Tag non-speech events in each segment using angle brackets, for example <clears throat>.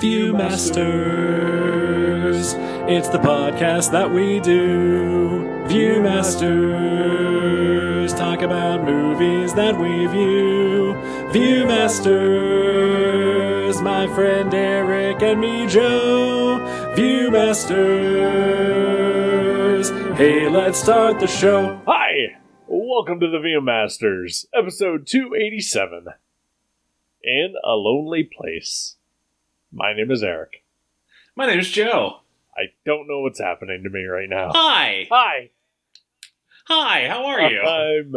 Viewmasters. It's the podcast that we do. Viewmasters. Talk about movies that we view. Viewmasters. My friend Eric and me, Joe. Viewmasters. Hey, let's start the show. Hi, welcome to the Viewmasters, episode 287. In a Lonely Place. My name is Eric. My name's Joe. I don't know what's happening to me right now. Hi. Hi. Hi, how are you? <laughs> I'm.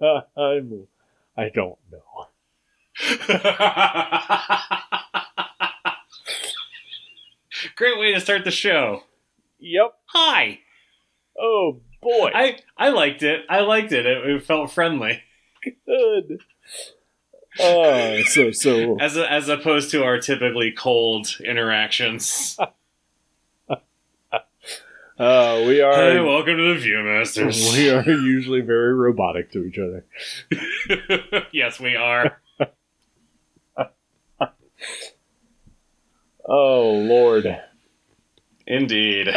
<laughs> I'm. I don't know. <laughs> Great way to start the show. Yep. Hi. Oh boy. I I liked it. I liked it. It, it felt friendly Good. Uh, so so. as a, as opposed to our typically cold interactions. <laughs> Uh, we are. hey, welcome to the Viewmasters. we are usually very robotic to each other. <laughs> yes, we are. <laughs> Oh lord. Indeed.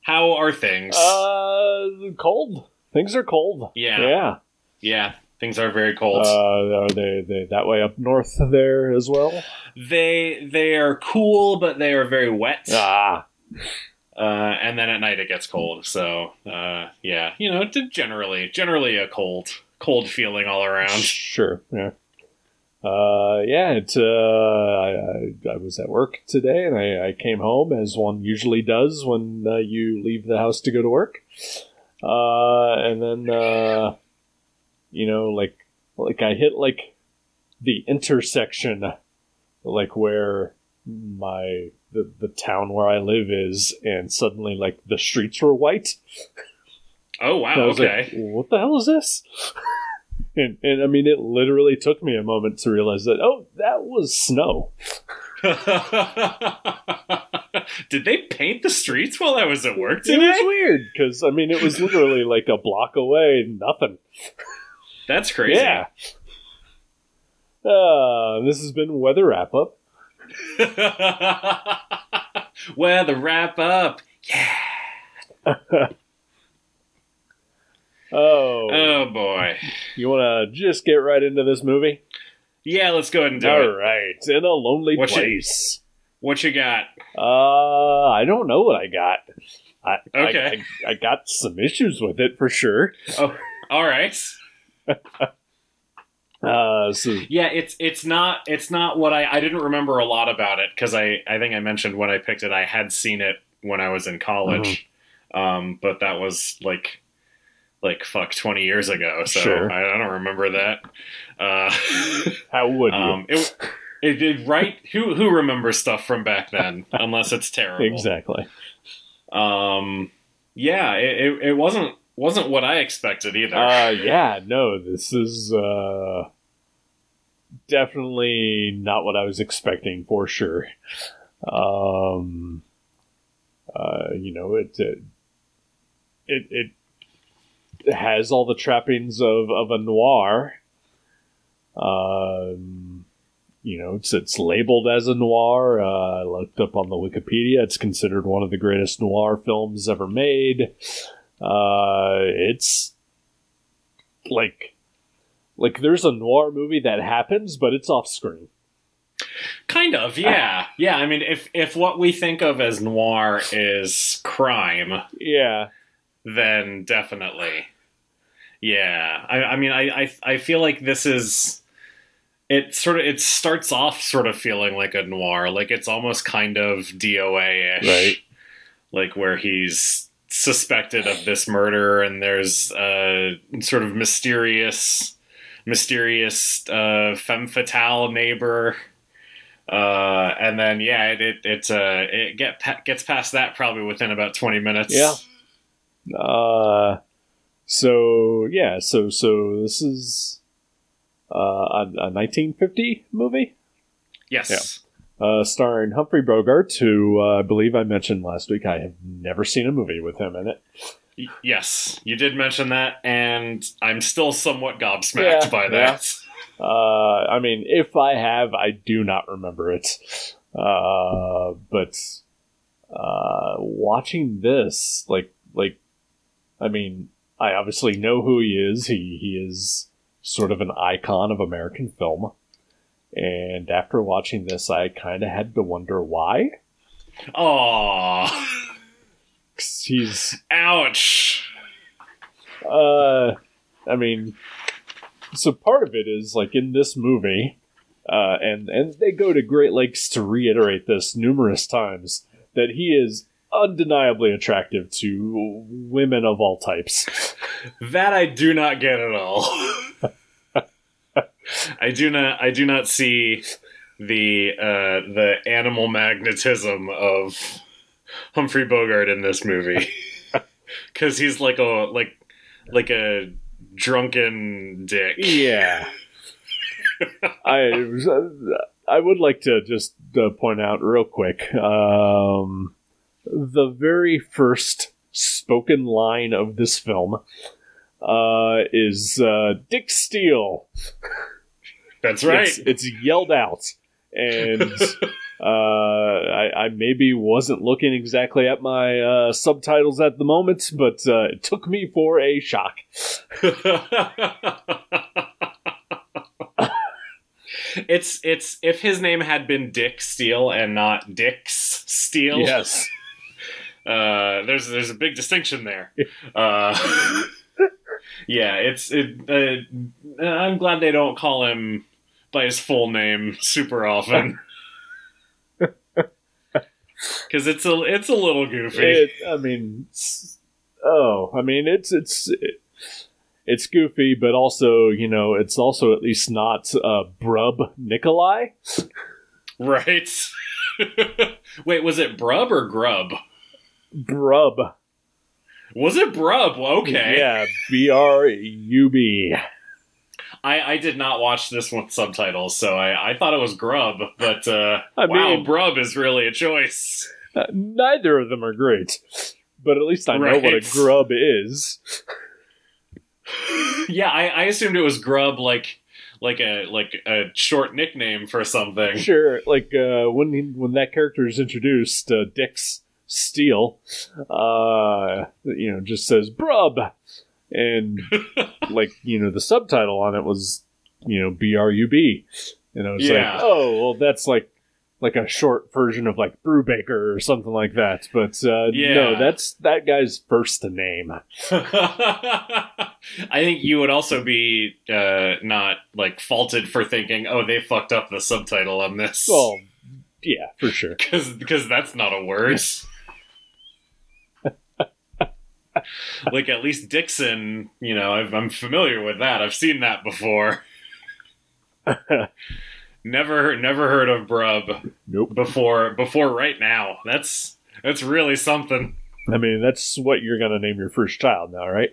How are things? Uh, cold. Things are cold. Yeah. Yeah. yeah, things are very Uh, cold. are they, they that way up north <laughs> there as well? they they are cool, but they are very wet. Ah, uh, and then at night it gets cold. So uh, yeah, you know, generally generally a cold cold feeling all around. sure. Yeah. Uh, yeah. It. Uh, I, I I was at work today, and I, I came home as one usually does when uh, you leave the house to go to work. Uh, and then uh, you know, like like I hit like the intersection, like where my the, the town where I live is, and suddenly like the streets were white. Oh wow, And I was okay. like, what the hell is this? <laughs> and, and I mean, it literally took me a moment to realize that, oh, that was snow. <laughs> Did they paint the streets while I was at work today? It was weird because, I mean, it was literally like a block away, nothing. That's crazy. Yeah. Uh, this has been Weather Wrap Up. <laughs> Weather wrap up. Yeah. <laughs> Oh, Oh boy. you want to just get right into this movie? Yeah, let's go ahead and do All it. All right. in a lonely What you- place. What you got? Uh, I don't know what I got. I, Okay. I, I, I got some issues with it for sure. Oh, all right. <laughs> Uh, so Yeah, it's it's not it's not what I I didn't remember a lot about it because I I think I mentioned when I picked it I had seen it when I was in college, Mm-hmm. um, but that was like like fuck twenty years ago, so Sure. I, I don't remember that. Uh, <laughs> how would you? um, it it did right. Who who remembers stuff from back then unless it's terrible? <laughs> exactly. Um, yeah, it, it it wasn't wasn't what I expected either. Uh, yeah, no, this is uh, definitely not what I was expecting for sure. Um, uh, you know, it it it, it has all the trappings of of a noir. Um, you know, it's it's labeled as a noir. Uh, I looked up on the Wikipedia; it's considered one of the greatest noir films ever made. Uh, it's like like there's a noir movie that happens, but it's off screen. Kind of, yeah, <laughs> yeah. I mean, if if what we think of as noir is crime, Yeah, then definitely, yeah. I, I mean, I, I I feel like this is it. Sort of, it starts off sort of feeling like a noir, like it's almost kind of DOA ish, Right. Like where he's suspected of this murder, and there's a sort of mysterious, mysterious uh, femme fatale neighbor. Uh, and then yeah, it it, it uh it get gets past that probably within about twenty minutes. Yeah. Uh, so yeah, so so this is uh, a, a 1950 movie Yes. Uh, starring Humphrey Bogart, who uh, I believe I mentioned last week. I have never seen a movie with him in it. Yes, you did mention that, and I'm still somewhat gobsmacked Yeah, by that. Uh, I mean, if I have, I do not remember it. Uh, but uh, watching this, like, like, I mean, I obviously know who he is. He he is sort of an icon of American film. And after watching this, I kind of had to wonder why. Aww. 'Cause he's Ouch. Uh, I mean, so part of it is like in this movie, uh, and and they go to great lengths to reiterate this numerous times that he is undeniably attractive to women of all types. That I do not get at all. <laughs> I do not. I do not see the uh, the animal magnetism of Humphrey Bogart in this movie <laughs> because he's like a like like a drunken dick. Yeah. <laughs> I I would like to just uh, point out real quick um, the very first spoken line of this film uh, is uh, Dick Steele. <laughs> That's right. It's, it's yelled out, and <laughs> uh, I, I maybe wasn't looking exactly at my uh, subtitles at the moment, but uh, it took me for a shock. <laughs> it's it's if his name had been Dick Steele and not Dix Steele. Yes. <laughs> Uh, there's there's a big distinction there. Uh, yeah, it's it. Uh, I'm glad they don't call him by his full name super often. <laughs> Because it's a it's a little goofy. It, I mean, oh, I mean, it's it's it's goofy, but also you know, it's also at least not uh, Brub Nicolai. Right. <laughs> Wait, was it Brub or Grub? Brub, Was it Brub? Okay. yeah, B R U B. I, I did not watch this with subtitles, so I, I thought it was Grub, but uh, I wow, mean- Brub is really a choice. Uh, neither of them are great, but at least I know what a grub is. yeah, I, I assumed it was Grub, like like a like a short nickname for something. Sure, like uh, when he, when that character is introduced, uh, Dix Steele, uh, you know, just says "brub," and <laughs> like you know, the subtitle on it was you know B R U B, and I was Yeah. like, oh, well, that's like like a short version of like Brew Baker or something like that. But uh, Yeah. no, that's that guy's first name. <laughs> I think you would also be uh, not like faulted for thinking, oh, they fucked up the subtitle on this. Well, yeah, for sure. <laughs> because because that's not a word. <laughs> like at least Dixon, you know, I've, I'm familiar with that. I've seen that before. <laughs> never never heard of Brub Nope. before before right now. That's that's really something. I mean, that's what you're gonna name your first child now, right?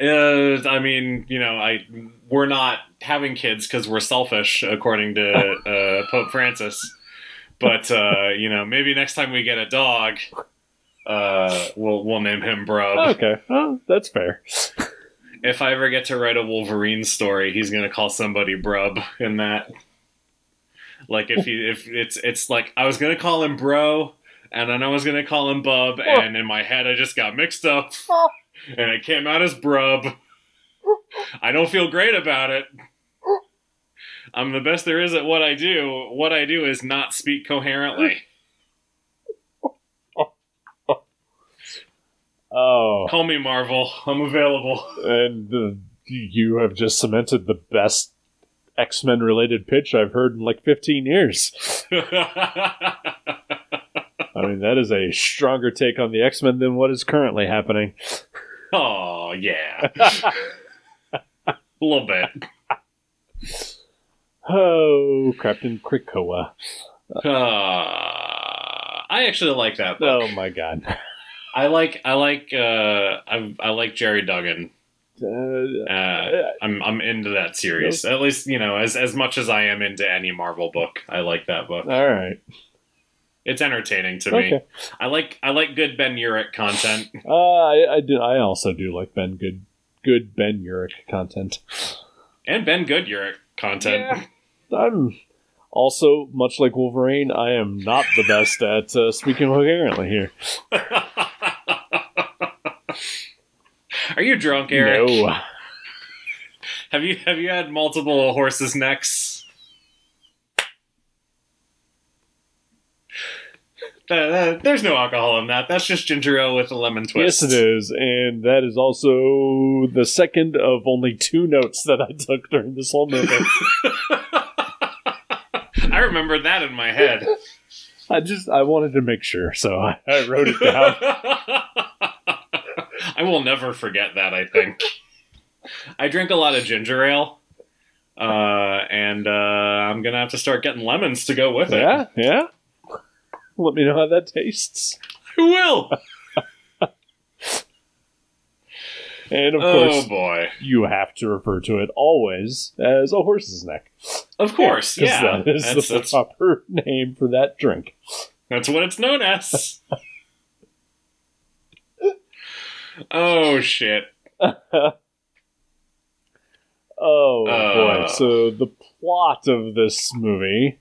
Uh, I mean, you know, I we're not having kids because we're selfish, according to <laughs> uh, Pope Francis. But uh, you know, maybe next time we get a dog, uh, we'll we'll name him Brub. Okay, well, that's fair. If I ever get to write a Wolverine story, he's gonna call somebody Brub in that. Like if he if it's it's like I was gonna call him Bro, and then I was gonna call him Bub, and in my head I just got mixed up, and it came out as Brub. I don't feel great about it. I'm the best there is at what I do. What I do is not speak coherently. Oh, Call me Marvel. I'm available. and uh, you have just cemented the best X Men related pitch I've heard in like 15 years. <laughs> I mean, that is a stronger take on the X Men than what is currently happening. oh yeah, <laughs> a little bit. Oh, Captain Krakoa. Uh, I actually like that book. Oh my god. I like I like uh I I like Gerry Duggan. Uh, Uh, I'm I'm into that series. At least you know as as much as I am into any Marvel book. I like that book. all right. It's entertaining to me. I like I like good Ben Urich content. <laughs> Uh, I, I do. I also do like Ben Good, good Ben Urich content. And Ben Good Urich. content. Yeah. I'm also much like Wolverine. I am not the best at uh, speaking coherently here. <laughs> Are you drunk, Eric? No. <laughs> Have you have you had multiple horses' necks? Uh, uh, there's no alcohol in that. That's just ginger ale with a lemon twist. Yes, it is, and that is also the second of only two notes that I took during this whole movie. <laughs> I remember that in my head. I just I wanted to make sure, so I, I wrote it down. <laughs> I will never forget that. I think I drink a lot of ginger ale, uh, and uh, I'm gonna have to start getting lemons to go with it. yeah, yeah. Let me know how that tastes. I will. <laughs> And of oh course, boy! you have to refer to it always as a horse's neck. Of course, yeah. that is That's, the that's, proper <laughs> name for that drink. that's what it's known as. <laughs> oh shit! <laughs> Oh boy! Uh. So the plot of this movie,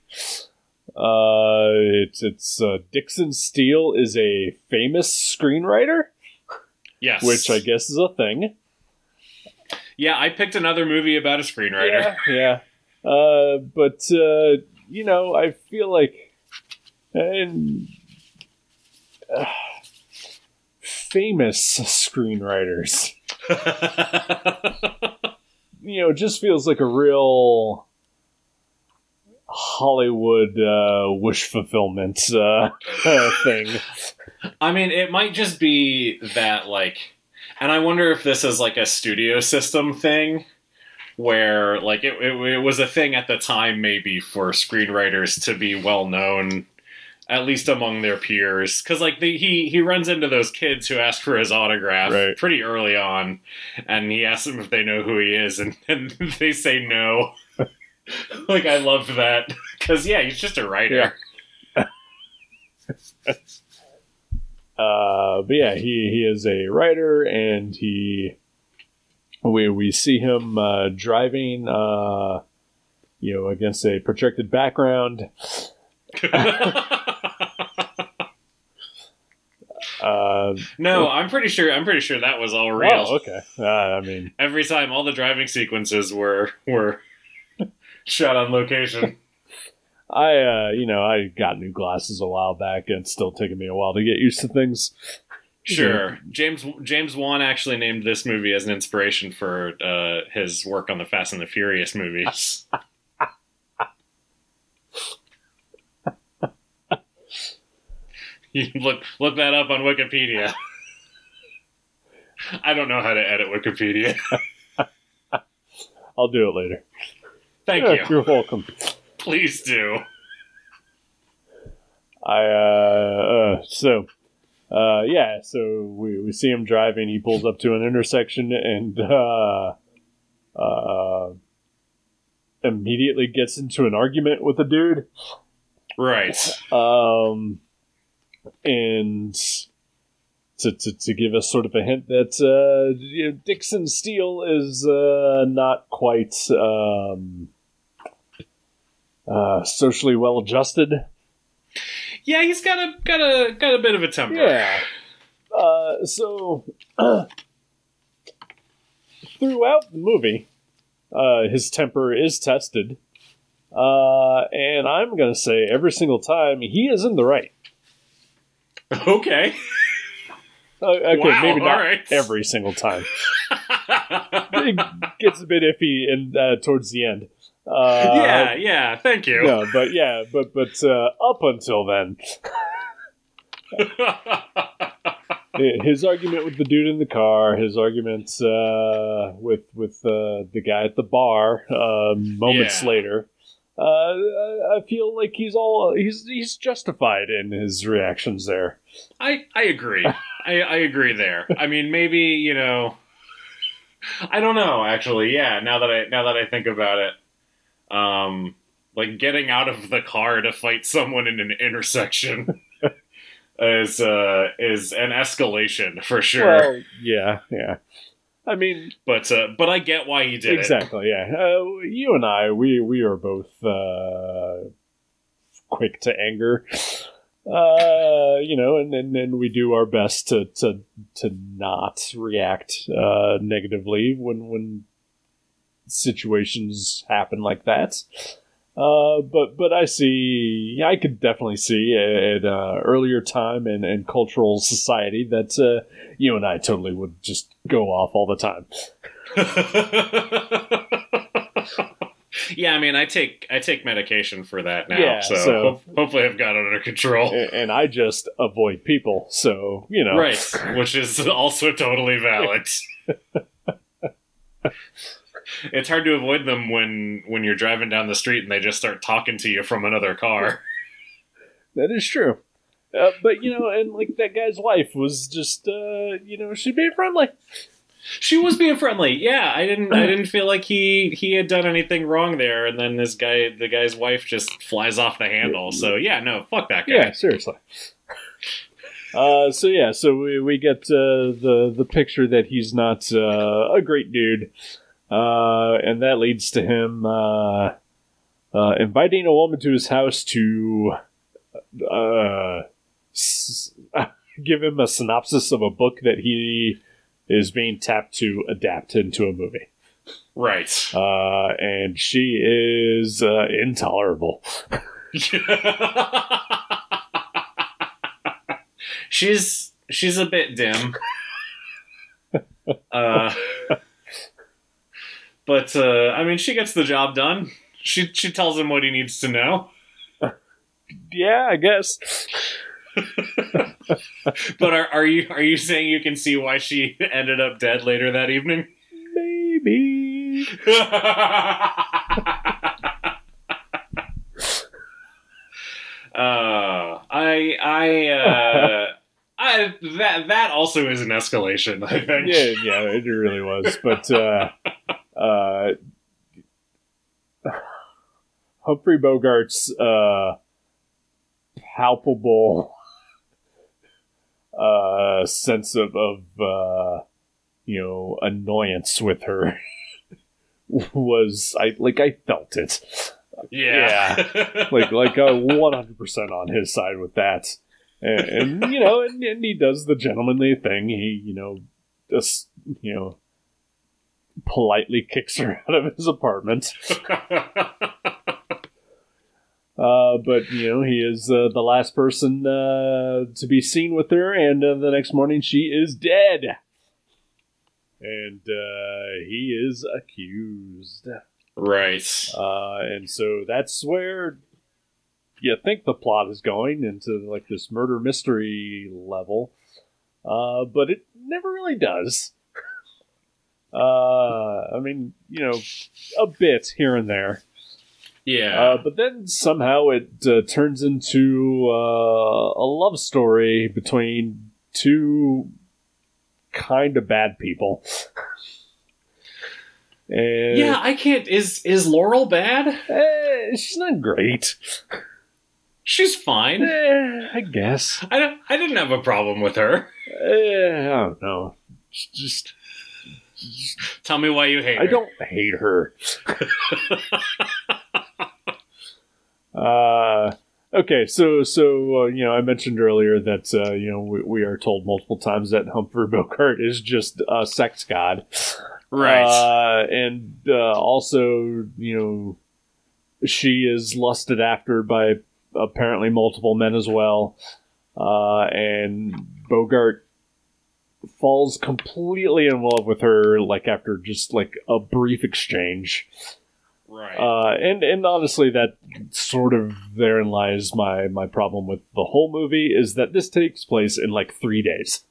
uh, it's it's uh, Dixon Steele is a famous screenwriter, Yes, which I guess is a thing. yeah, I picked another movie about a screenwriter. Yeah, yeah. Uh, but uh, you know, I feel like and uh, famous screenwriters. <laughs> you know, it just feels like a real Hollywood uh, wish fulfillment uh, <laughs> thing. I mean, it might just be that, like, and I wonder if this is like a studio system thing where, like, it, it, it was a thing at the time, maybe, for screenwriters to be well known, at least among their peers. Because, like, the, he, he runs into those kids who ask for his autograph Right. pretty early on, and he asks them if they know who he is, and, and <laughs> they say no. <laughs> like, I loved that. Because, yeah, he's just a writer. <laughs> Uh, but yeah, he, he is a writer, and he we we see him uh, driving, uh, you know, against a projected background. Uh, No, I'm pretty sure. I'm pretty sure that was all real. oh, okay. Uh, I mean, Every time, all the driving sequences were were <laughs> shot on location. <laughs> I uh, you know, I got new glasses a while back, and it's still taking me a while to get used to things. Sure, James James Wan actually named this movie as an inspiration for uh, his work on the Fast and the Furious movies. <laughs> <laughs> you look look that up on Wikipedia. <laughs> I don't know how to edit Wikipedia. <laughs> I'll do it later. Thank Yeah, you. You're welcome. Please do. I uh, uh so uh yeah, so we we see him driving, he pulls up to an intersection and uh uh immediately gets into an argument with a dude. Right. Um and to, to, to give us sort of a hint that uh, you know, Dixon Steele is uh, not quite um, uh, socially well adjusted. Yeah, he's got a got a got a bit of a temper. Yeah. Uh, so <clears throat> throughout the movie, uh, his temper is tested, uh, and I'm gonna say every single time he is in the right. <laughs> Okay. Uh, okay, Wow, maybe not alright. every single time. <laughs> It gets a bit iffy in uh, towards the end. Uh, yeah, yeah. Thank you. No, but yeah, but but uh, up until then, <laughs> his argument with the dude in the car, his arguments uh, with with uh, the guy at the bar, moments Yeah. later. Uh, I feel like he's all he's he's justified in his reactions there. I I agree. <laughs> I I agree there. I mean, maybe you know. I don't know. Actually, yeah. Now that I now that I think about it, um, like getting out of the car to fight someone in an intersection <laughs> is uh is an escalation for sure. Well, yeah, yeah. I mean, but uh, but I get why he did it. exactly. Yeah, uh, you and I, we we are both uh, quick to anger. Uh, you know, and then and we do our best to to to not react uh, negatively when when situations happen like that. Uh, but but I see, I could definitely see at, at uh, earlier time and, and cultural society that uh, you and I totally would just go off all the time. <laughs> yeah, I mean, I take I take medication for that now, Yeah, so, so- ho- hopefully I've got it under control. And, and I just avoid people, so you know, Right, which is also totally valid. <laughs> it's hard to avoid them when when you're driving down the street and they just start talking to you from another car. <laughs> That is true. Uh, but you know, and like that guy's wife was just, uh, you know, she'd be friendly. She was being friendly. Yeah, I didn't I didn't feel like he he had done anything wrong there and then this guy the guy's wife just flies off the handle. So yeah, no, fuck that guy. Yeah, seriously. Uh, so yeah, so we, we get uh, the the picture that he's not uh, a great dude, uh, and that leads to him uh, uh, inviting a woman to his house to uh, s- <laughs> give him a synopsis of a book that he is being tapped to adapt into a movie. Right. Uh, and she is uh, intolerable. <laughs> she's she's a bit dim. <laughs> Uh, but uh, I mean, she gets the job done. She she tells him what he needs to know. <laughs> Yeah, I guess. <laughs> But are, are you are you saying you can see why she <laughs> ended up dead later that evening? Maybe. uh, I I uh, I that that also is an escalation. I think. Yeah, yeah, it really was. But uh, uh, <laughs> Humphrey Bogart's uh, palpable <laughs> uh, sense of, of uh, you know annoyance with her <laughs> was I like I felt it. Yeah. like like a one hundred percent on his side with that, and, and you know, and, and he does the gentlemanly thing. He you know just you know politely kicks her out of his apartment. <laughs> Uh, but you know he is uh, the last person uh, to be seen with her, and uh, the next morning she is dead, and uh, he is accused. right. Uh, and so that's where you think the plot is going into like this murder mystery level, uh, but it never really does. Uh, I mean, you know, a bit here and there, Yeah. uh, but then somehow it uh, turns into uh, a love story between two kind of bad people. and yeah, I can't. Is is Laurel bad? eh, she's not great. She's fine. Eh, I guess. I don't, I didn't have a problem with her. Eh, I don't know. It's just- Tell me why you hate her. I don't hate her. uh, okay, so so uh, you know, I mentioned earlier that uh, you know we, we are told multiple times that Humphrey <laughs> Bogart is just a sex god, Right. Uh, and uh, also, you know, she is lusted after by apparently multiple men as well. Uh, and Bogart falls completely in love with her, like after just like a brief exchange. right. Uh, and and honestly, that sort of therein lies my my problem with the whole movie is that this takes place in like three days.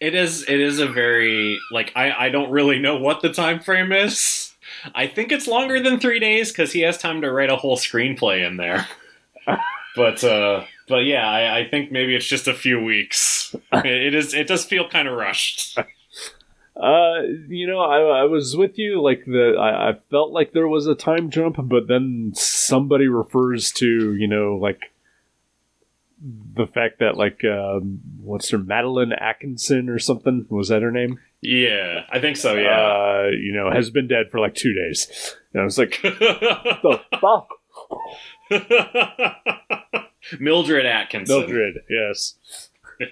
It is. It is a very like I. I don't really know what the time frame is. I think it's longer than three days because he has time to write a whole screenplay in there. <laughs> but uh, but yeah, I, I think maybe it's just a few weeks. <laughs> It, is. It does feel kind of rushed. Uh, you know, I, I was with you. Like the, I, I felt like there was a time jump, but then somebody refers to, you know, like the fact that like um, what's her Madeline Atkinson or something was that her name? Yeah, I think so. Yeah. Uh, you know, has been dead for like two days. And I was like, <laughs> the fuck, <laughs> Mildred Atkinson. Mildred? Yes. <laughs>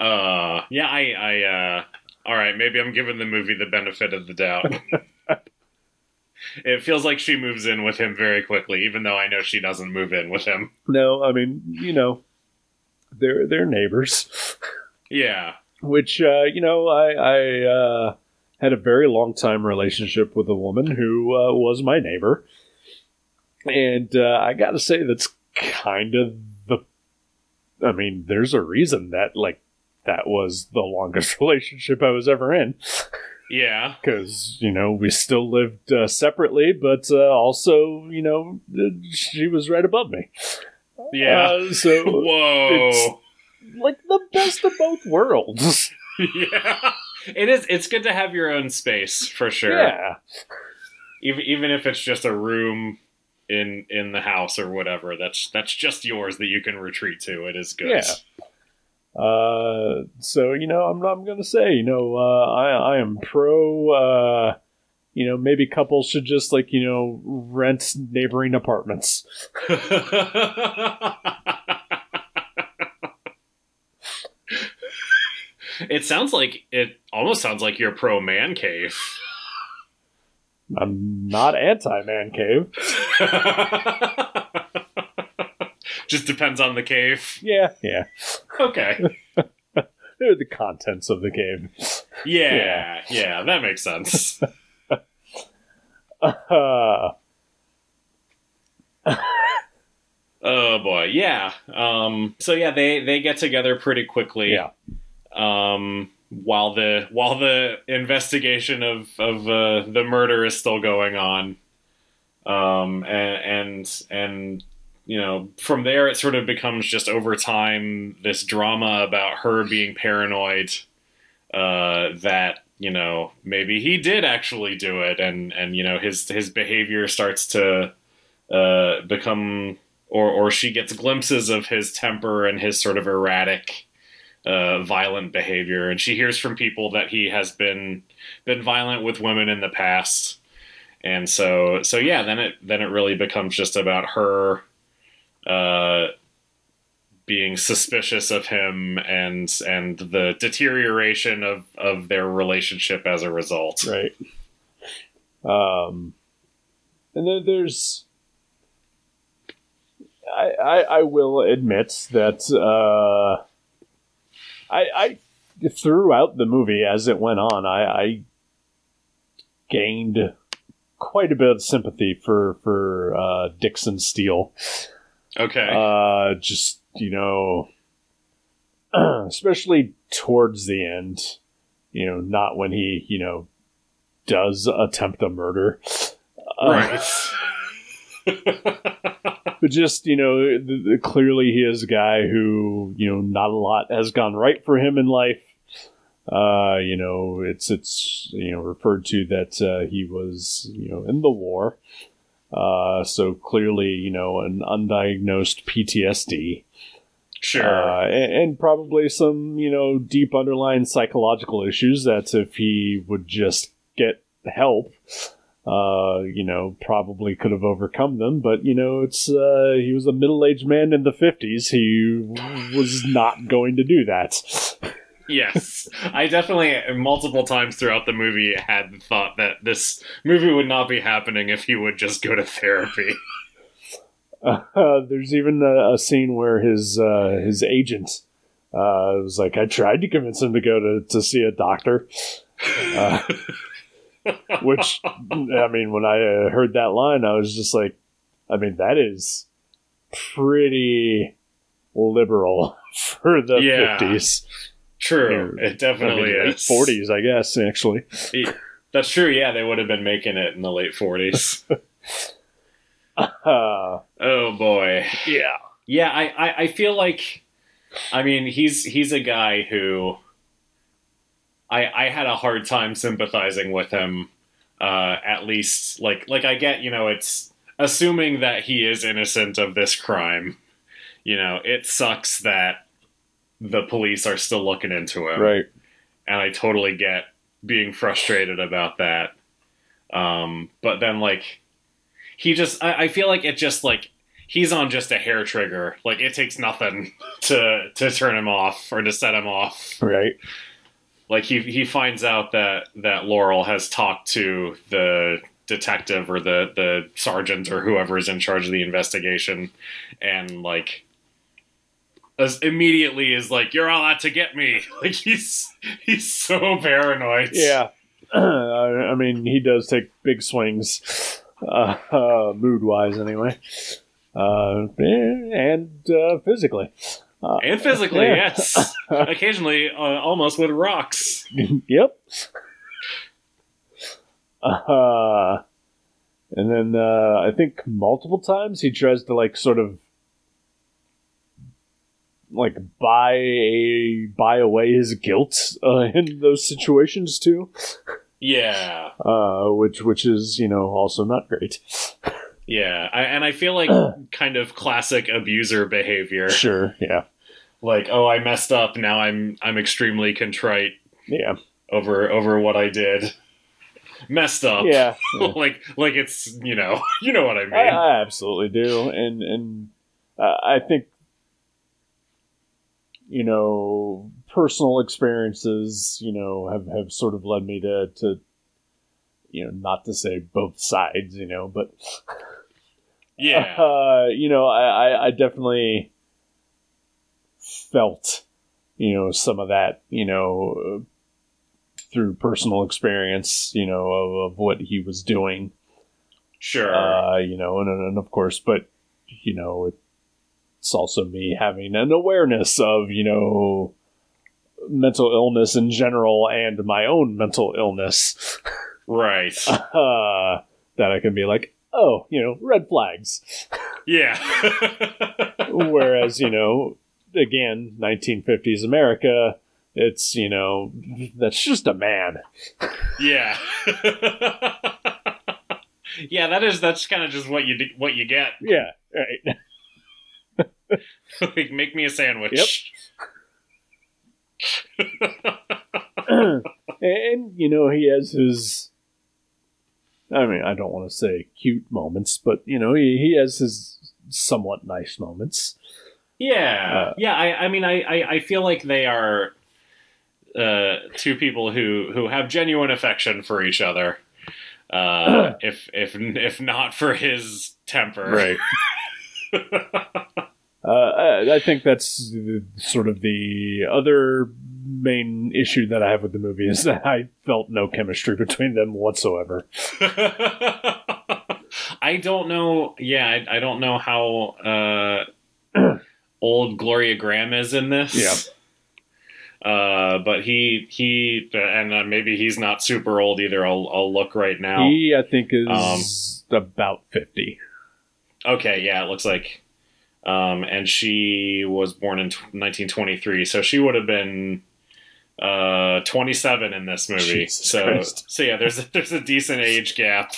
Uh, yeah, I, I, uh, all right, maybe I'm giving the movie the benefit of the doubt. <laughs> it feels like she moves in with him very quickly, even though I know she doesn't move in with him. No, I mean, you know, they're they're neighbors. Yeah. Which uh, you know, I I uh, had a very long time relationship with a woman who uh, was my neighbor, and uh, I got to say that's kind of the. I mean, there's a reason that like that was the longest <laughs> relationship I was ever in Yeah. because you know we still lived uh, separately, but uh, also you know she was right above me. Yeah. Uh, so <laughs> Whoa. like the best of both worlds. <laughs> yeah. It is. It's good to have your own space for sure. Yeah, Even even if it's just a room in in the house or whatever, that's that's just yours that you can retreat to. It is good. Yeah. Uh, so you know, I'm I'm gonna say, you know, uh, I I am pro. Uh, you know, maybe couples should just like you know rent neighboring apartments. <laughs> it sounds like it almost sounds like you're pro man cave. I'm not anti man cave. <laughs> Just depends on the cave. Yeah, yeah. Okay. <laughs> They're the contents of the cave. Yeah, yeah, that makes sense. <laughs> Uh, Oh boy, yeah. Um, so yeah, they they get together pretty quickly. yeah, Um, while the while the investigation of of uh, the murder is still going on. Um, and and and you know from there it sort of becomes just over time this drama about her being paranoid uh, that you know maybe he did actually do it and and you know his his behavior starts to uh, become or or she gets glimpses of his temper and his sort of erratic uh, violent behavior and she hears from people that he has been been violent with women in the past and so so yeah then it then it really becomes just about her uh being suspicious of him and and the deterioration of of their relationship as a result right. Um, and then there's. I, I, I will admit that uh, I, I throughout the movie as it went on, I, I gained quite a bit of sympathy for for uh, Dixon Steele. okay. Uh, just you know, <clears throat> especially towards the end, you know, not when he you know does attempt a murder, Uh, right <laughs> <laughs> but just you know, th- th- clearly he is a guy who you know not a lot has gone right for him in life. Uh, you know, it's it's you know referred to that uh, he was you know in the war. Uh, so clearly, you know, an undiagnosed PTSD. sure Uh, and, and probably some, you know, deep underlying psychological issues that if he would just get help, uh, you know, probably could have overcome them. But, you know, it's, uh, he was a middle aged man in the 50s. He was not going to do that. Yes, I definitely multiple times throughout the movie had thought that this movie would not be happening if he would just go to therapy. Uh, there's even a, a scene where his, uh, his agent, uh, was like, I tried to convince him to go to, to see a doctor. <laughs> Which I mean, when I uh, heard that line, I was just like, I mean, that is pretty liberal <laughs> for the Yeah. fifties. True, it definitely is. forties, I guess. Actually, That's true. Yeah, they would have been making it in the late forties. uh, <laughs> oh boy. yeah, Yeah, I, I, I feel like, I mean, he's he's a guy who I I had a hard time sympathizing with him. Uh, at least, like like I get, you know, it's assuming that he is innocent of this crime, you know, it sucks that the police are still looking into him. Right. And I totally get being frustrated about that. Um, but then like he just I, I feel like it just like he's on just a hair trigger. Like it takes nothing <laughs> to to turn him off or to set him off. Right. Like he he finds out that that Laurel has talked to the detective or the the sergeant or whoever is in charge of the investigation, and like immediately is like you're all out to get me. <laughs> Like he's he's so paranoid. Yeah. <clears throat> I mean, he does take big swings, uh, uh, mood wise, anyway, uh, and uh, physically. Uh, and physically, Yeah. yes. <laughs> Occasionally, uh, almost with rocks. <laughs> yep. Uh, and then uh, I think multiple times he tries to like sort of like buy a buy away his guilt uh, in those situations too, Yeah, uh, which which is you know also not great. <laughs> yeah, I, and I feel like kind of classic abuser behavior. Sure, yeah, Like, oh, I messed up. Now I'm I'm extremely contrite yeah, over over what I did. Messed up. yeah. <laughs> yeah. like like it's you know <laughs> you know what I mean. I, I absolutely do, and and uh, I think you know personal experiences, you know, have have sort of led me to to you know not to say both sides, you know, but <laughs> yeah. <laughs> uh, you know, I, I definitely felt you know some of that, you know. Through personal experience, you know, of, of what he was doing, Sure. uh, you know, and, and of course, but you know, it's also me having an awareness of you know mental illness in general and my own mental illness <laughs> right. uh, that I can be like, oh, you know, red flags. yeah. <laughs> Whereas you know, again, 1950s America. It's you know that's just a man. yeah. <laughs> yeah, that is that's kind of just what you what you get. Yeah, right. <laughs> like make me a sandwich. Yep. <clears throat> and you know he has his i mean i don't want to say cute moments but you know he, he has his somewhat nice moments Yeah, Uh, yeah. I, I mean, I, I, I feel like they are uh, two people who who have genuine affection for each other. Uh, <clears throat> if if if not for his temper, Right. <laughs> uh, I, I think that's the, sort of the other main issue that i have with the movie is that i felt no chemistry between them whatsoever <laughs> I don't know. Yeah, I, I don't know how uh, <clears throat> old Gloria Grahame is in this. Yeah. Uh, but he he and uh, maybe he's not super old either. I'll I'll look right now. he i think is about 50 Okay, yeah, it looks like. Um, and she was born in t- 1923, so she would have been uh 27 in this movie. Jesus so Christ. so yeah, there's a, <laughs> there's a decent age gap.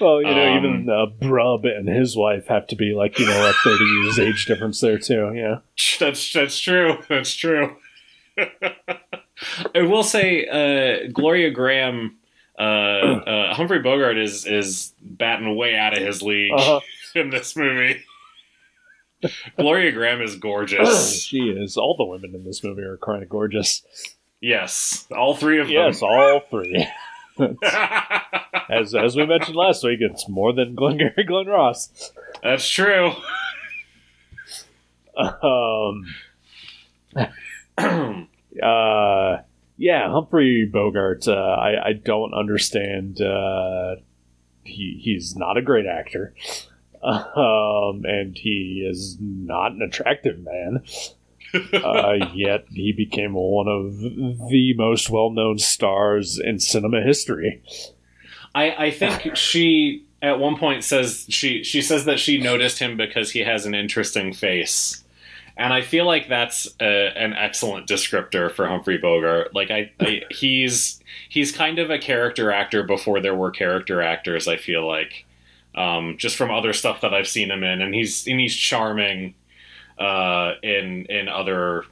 well you know Um, even uh, brub and his wife have to be like you know a 30 years age difference there too yeah <laughs> That's that's true. That's true. <laughs> I will say, uh, Gloria Grahame, uh, uh, <clears throat> Humphrey Bogart is is batting way out of his league uh-huh. in this movie. <laughs> Gloria Grahame is gorgeous. she is. All the women in this movie are kind of gorgeous. yes, all three of Yes, them. all three. <laughs> <laughs> As as we mentioned last week, it's more than Glengarry Glen Ross. That's true. Um, <clears throat> uh, yeah, Humphrey Bogart. Uh, I I don't understand. Uh, he he's not a great actor. Um, and he is not an attractive man. uh, <laughs> yet he became one of the most well-known stars in cinema history. I, I think <laughs> she at one point says she she says that she noticed him because he has an interesting face, and I feel like that's a, an excellent descriptor for Humphrey Bogart. Like I, I he's he's kind of a character actor before there were character actors. I feel like. Um, just from other stuff that I've seen him in, and he's and he's charming uh, in in other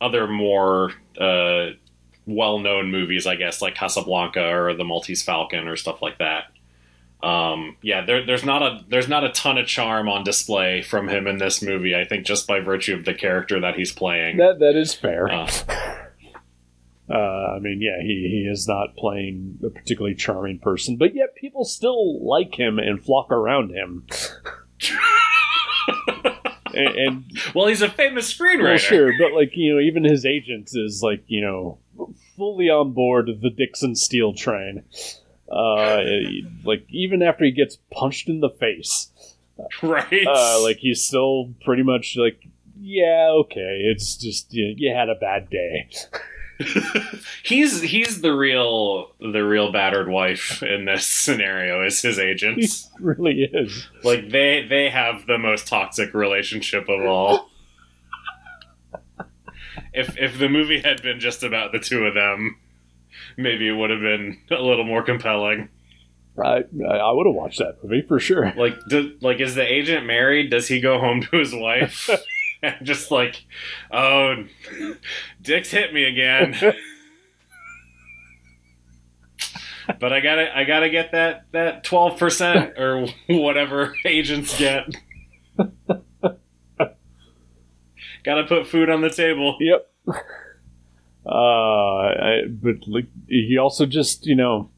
other more uh, well known movies, I guess, like Casablanca or The Maltese Falcon or stuff like that. Um, yeah, there, there's not a there's not a ton of charm on display from him in this movie. I think just by virtue of the character that he's playing. That that is fair. Uh, Uh, I mean, yeah, he, he is not playing a particularly charming person, but yet people still like him and flock around him. <laughs> and, and well, he's a famous screenwriter. well, sure, but like you know, even his agent is like you know fully on board the Dixon Steele train. Uh, like even after he gets punched in the face, right? uh, like he's still pretty much like, yeah, okay, it's just you, you had a bad day. <laughs> he's he's the real the real battered wife in this scenario is his He agents. really is. like they they have the most toxic relationship of all. if if the movie had been just about the two of them, maybe it would have been a little more compelling. I I would have watched that movie for sure. Like do, like is the agent married? Does he go home to his wife? <laughs> <laughs> just like, oh, Dick's hit me again. <laughs> but I gotta I gotta get that that twelve percent or whatever agents get. <laughs> gotta put food on the table. Yep. Uh, I, but like he also just you know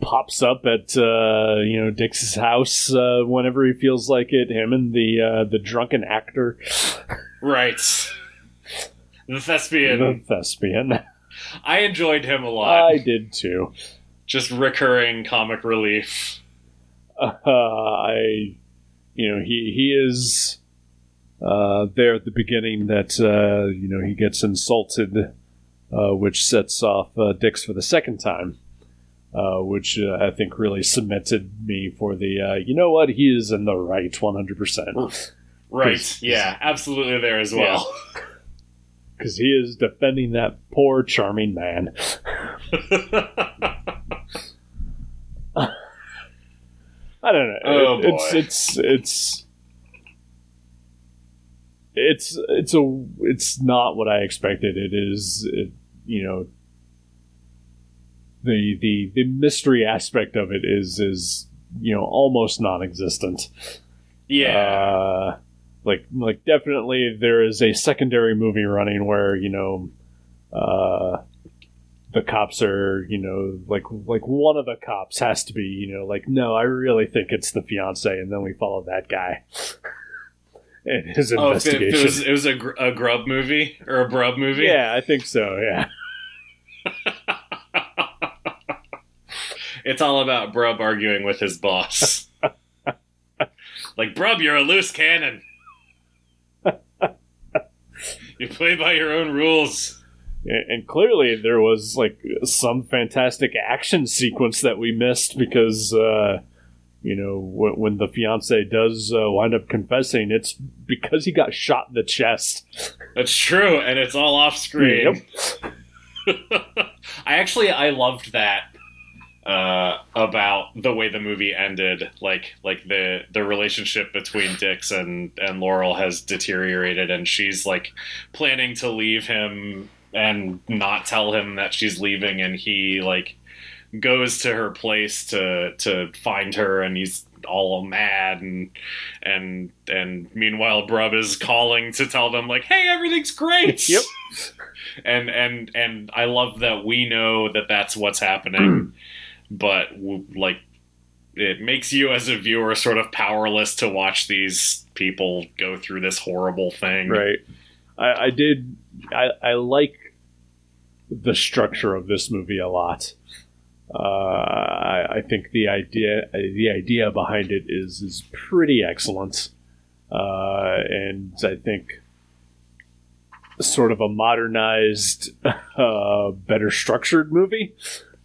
pops up at uh, you know Dix's house uh, whenever he feels like it. Him and the uh, the drunken actor, Right. The thespian, the thespian. I enjoyed him a lot. I did too. Just recurring comic relief. Uh, I, you know, he he is uh, there at the beginning that uh, you know he gets insulted, uh, which sets off uh, Dix for the second time, uh, which uh, I think really cemented me for the uh, you know what he is in the right one hundred percent Right. Yeah, absolutely there as well. <laughs> because he is defending that poor charming man. <laughs> I don't know. Oh, It- it's it's it's it's it's a it's not what I expected. It is it, you know the the the mystery aspect of it is is you know almost non-existent. yeah. Uh, like like definitely there is a secondary movie running where you know uh, the cops are you know like like one of the cops has to be you know like no I really think it's the fiance and then we follow that guy <laughs> and his oh, if it, investigation. it was, it was a, gr- a grub movie or a brub movie. yeah, I think so. Yeah, <laughs> It's all about Brub arguing with his boss. like, Brub, you're a loose cannon. you play by your own rules. and, clearly there was like some fantastic action sequence that we missed because uh, you know when, when the fiance does uh, wind up confessing, it's because he got shot in the chest. That's true, and it's all off screen. Yep. <laughs> I actually I loved that uh, about the way the movie ended. Like like the the relationship between Dix and and Laurel has deteriorated, and she's like planning to leave him and not tell him that she's leaving, and he like goes to her place to to find her, and he's all mad and and and meanwhile Brub is calling to tell them like hey everything's great <laughs> Yep. and and and I love that we know that that's what's happening, <clears throat> but like it makes you as a viewer sort of powerless to watch these people go through this horrible thing. Right. I, I did. I, I like the structure of this movie a lot. Uh, I, I think the idea the idea behind it is is pretty excellent, uh, and I think sort of a modernized, <laughs> uh, better structured movie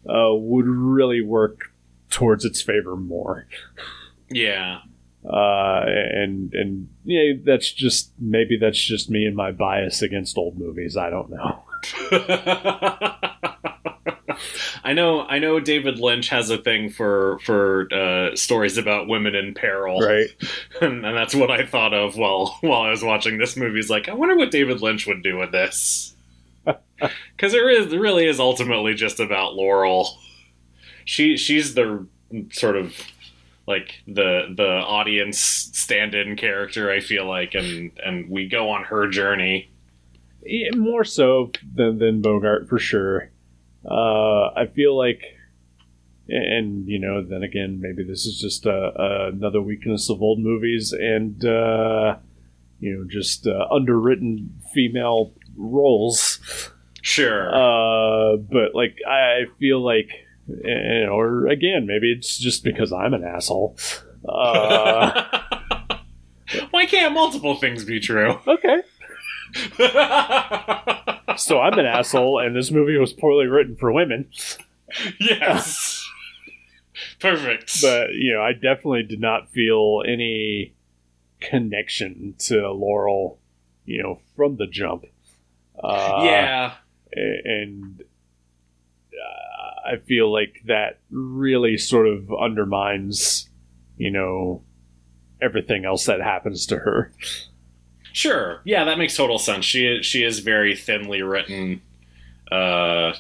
uh, would really work towards its favor more Yeah. uh, and and yeah, that's just maybe that's just me and my bias against old movies. I don't know. <laughs> <laughs> I know I know David Lynch has a thing for for uh, stories about women in peril, Right. <laughs> and, and that's what I thought of while while I was watching this movie. Is like, I wonder what David Lynch would do with this, <laughs> because it is it really is ultimately just about Laurel. She she's the sort of like the the audience stand-in character. I feel like, and and we go on her journey. Yeah, more so than than Bogart for sure. Uh, I feel like, and you know, then again, maybe this is just uh, another weakness of old movies, and uh, you know, just uh, underwritten female roles. Sure. Uh, but like, I feel like, or again, maybe it's just because I'm an asshole. <laughs> Uh, Why can't multiple things be true? okay, <laughs> so I'm an asshole, and this movie was poorly written for women. yes. Perfect. but you know, I definitely did not feel any connection to Laurel, you know, from the jump. Uh, yeah. And uh, I feel like that really sort of undermines, you know, everything else that happens to her. Sure. Yeah, that makes total sense. She is, she is very thinly written. Uh,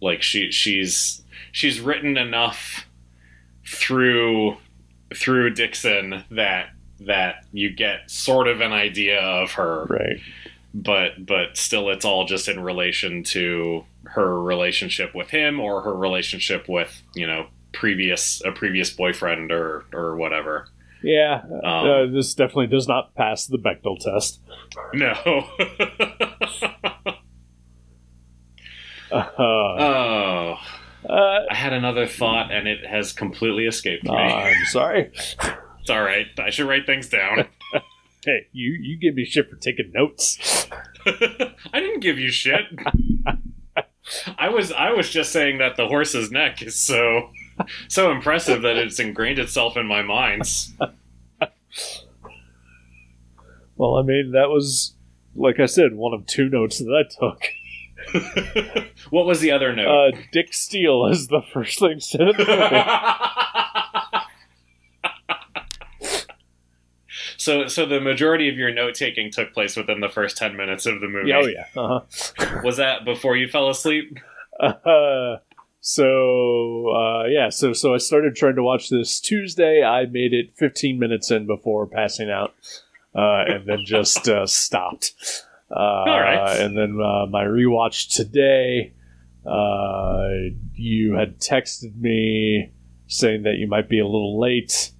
like she she's she's written enough through through Dixon that that you get sort of an idea of her, Right. But but still it's all just in relation to her relationship with him or her relationship with you know previous a previous boyfriend or or whatever. Yeah. Um, uh, this definitely does not pass the Bechdel test. No. <laughs> Uh, oh. uh, I had another thought and it has completely escaped me. I'm sorry. it's all right. I should write things down. <laughs> Hey, you you give me shit for taking notes. <laughs> I didn't give you shit. I was I was just saying that the horse's neck is so so impressive that it's ingrained itself in my mind. Well, I mean, that was, like I said, one of two notes that I took. <laughs> what was the other note? Uh, Dick Steele is the first thing said in the movie. <laughs> so so the majority of your note taking took place within the first 10 minutes of the movie. oh, yeah. Uh-huh. <laughs> Was that before you fell asleep? Uh, so, uh, yeah, so, so I started trying to watch this Tuesday. I made it 15 minutes in before passing out, uh, and then just, uh, stopped. Uh, right. And then, uh, my rewatch today, uh, you had texted me saying that you might be a little late.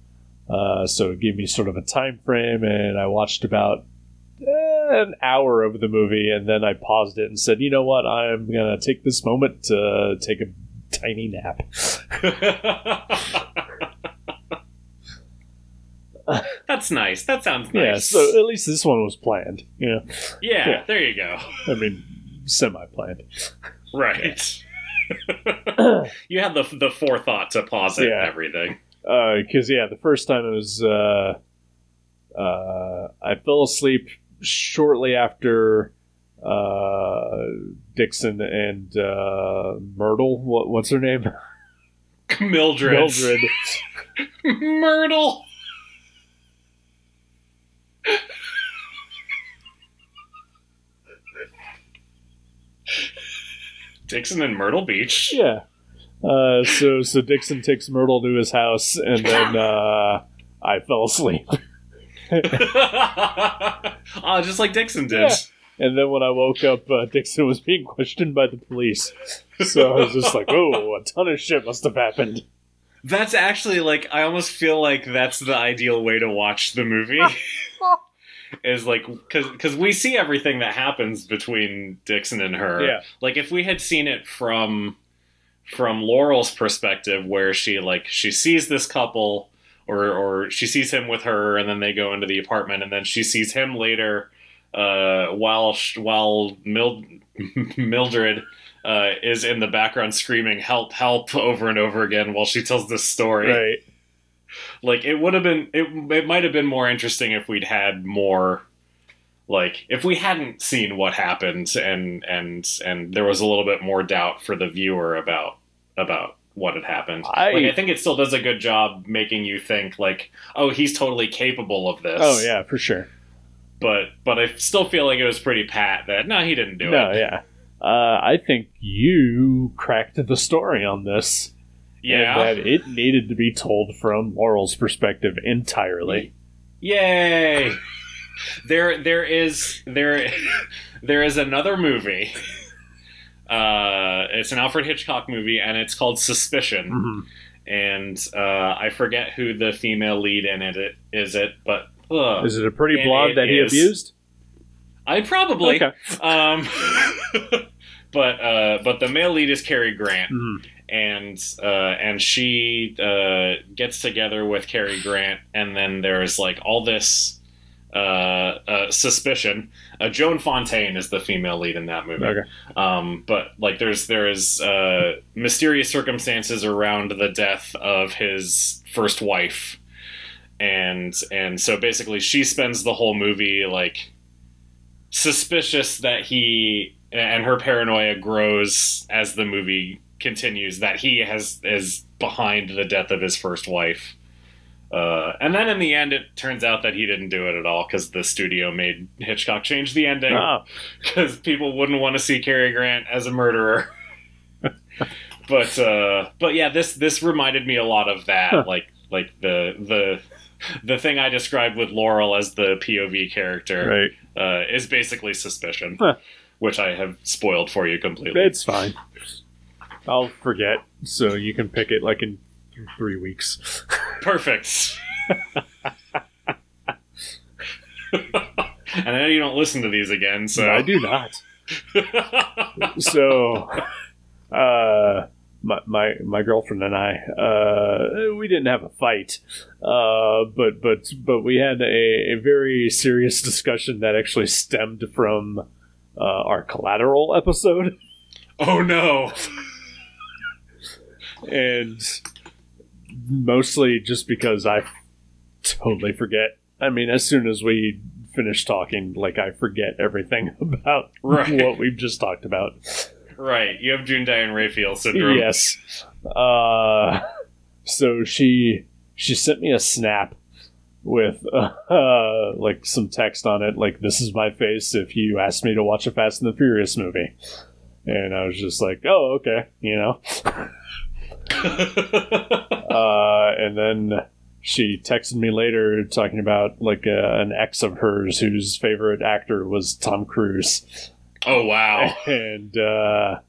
Uh, so it gave me sort of a time frame, and I watched about eh, an hour of the movie, and then I paused it and said, "You know what? I'm gonna take this moment to take a tiny nap." <laughs> That's nice. That sounds nice. Yeah, so at least this one was planned. You know, yeah, yeah. there you go. I mean, semi-planned. Right. <laughs> you had the the forethought to pause it Yeah. and everything. Because yeah, the first time it was, uh, uh, I fell asleep shortly after uh, Dixon and uh, Myrtle. What, what's her name? <laughs> Mildred. Mildred. <laughs> Myrtle. <laughs> Dixon and Myrtle Beach. Yeah. Uh, so so Dixon takes Myrtle to his house, and then uh, I fell asleep. <laughs> oh, just like Dixon did. Yeah. And then when I woke up, uh, Dixon was being questioned by the police. So I was just like, "Oh, a ton of shit must have happened." That's actually like I almost feel like that's the ideal way to watch the movie. <laughs> is like because because we see everything that happens between Dixon and her. Yeah. Like if we had seen it from from Laurel's perspective, where she like she sees this couple, or or she sees him with her, and then they go into the apartment, and then she sees him later, uh, while sh- while Mild- <laughs> Mildred. Uh, is in the background screaming "help, help" over and over again while she tells this story Right. like it would have been it, it might have been more interesting if we'd had more like if we hadn't seen what happened and and and there was a little bit more doubt for the viewer about about what had happened. I- like I think it still does a good job making you think like, oh, he's totally capable of this. Oh yeah, for sure. But but I still feel like it was pretty pat that no, he didn't do No, it. yeah. Uh, I think you cracked the story on this. Yeah. That it needed to be told from Laurel's perspective entirely. Yay! There there is there there is another movie. Uh, it's an Alfred Hitchcock movie, and it's called Suspicion. Mhm. And uh, I forget who the female lead in it is. It, but ugh. Is it a pretty blonde that he is. abused? I probably. Okay. Um, <laughs> but uh, but the male lead is Cary Grant, Mhm. and uh, and she uh, gets together with Cary Grant, and then there's like all this suspicion. Uh, Joan Fontaine is the female lead in that movie. Okay. Um, but like, there's there is uh, mysterious circumstances around the death of his first wife, and and so basically she spends the whole movie like suspicious that he and her paranoia grows as the movie continues that he has is behind the death of his first wife. Uh, and then in the end, it turns out that he didn't do it at all because the studio made Hitchcock change the ending Ah, <laughs> because people wouldn't want to see Cary Grant as a murderer. <laughs> but uh, but yeah, this this reminded me a lot of that, Huh. like like the the the thing I described with Laurel as the POV character right. uh, is basically suspicion, Huh. which I have spoiled for you completely. It's fine. I'll forget, so you can pick it like in three weeks. Perfect. and I know you don't listen to these again, so I do not. so uh my, my my girlfriend and I uh we didn't have a fight uh but but but we had a, a very serious discussion that actually stemmed from uh, our collateral episode oh no. and mostly just because I totally forget I mean as soon as we finish talking like I forget everything <laughs> about Right. what we've just talked about Right, you have June Diane Raphael syndrome. Yes. Uh, so she she sent me a snap with uh, <laughs> uh, like some text on it, like "This is my face if you asked me to watch a Fast and the Furious movie," and I was just like, "Oh, okay," you know. <laughs> Uh, and then she texted me later talking about like uh, an ex of hers whose favorite actor was Tom Cruise. oh wow. <laughs> and uh,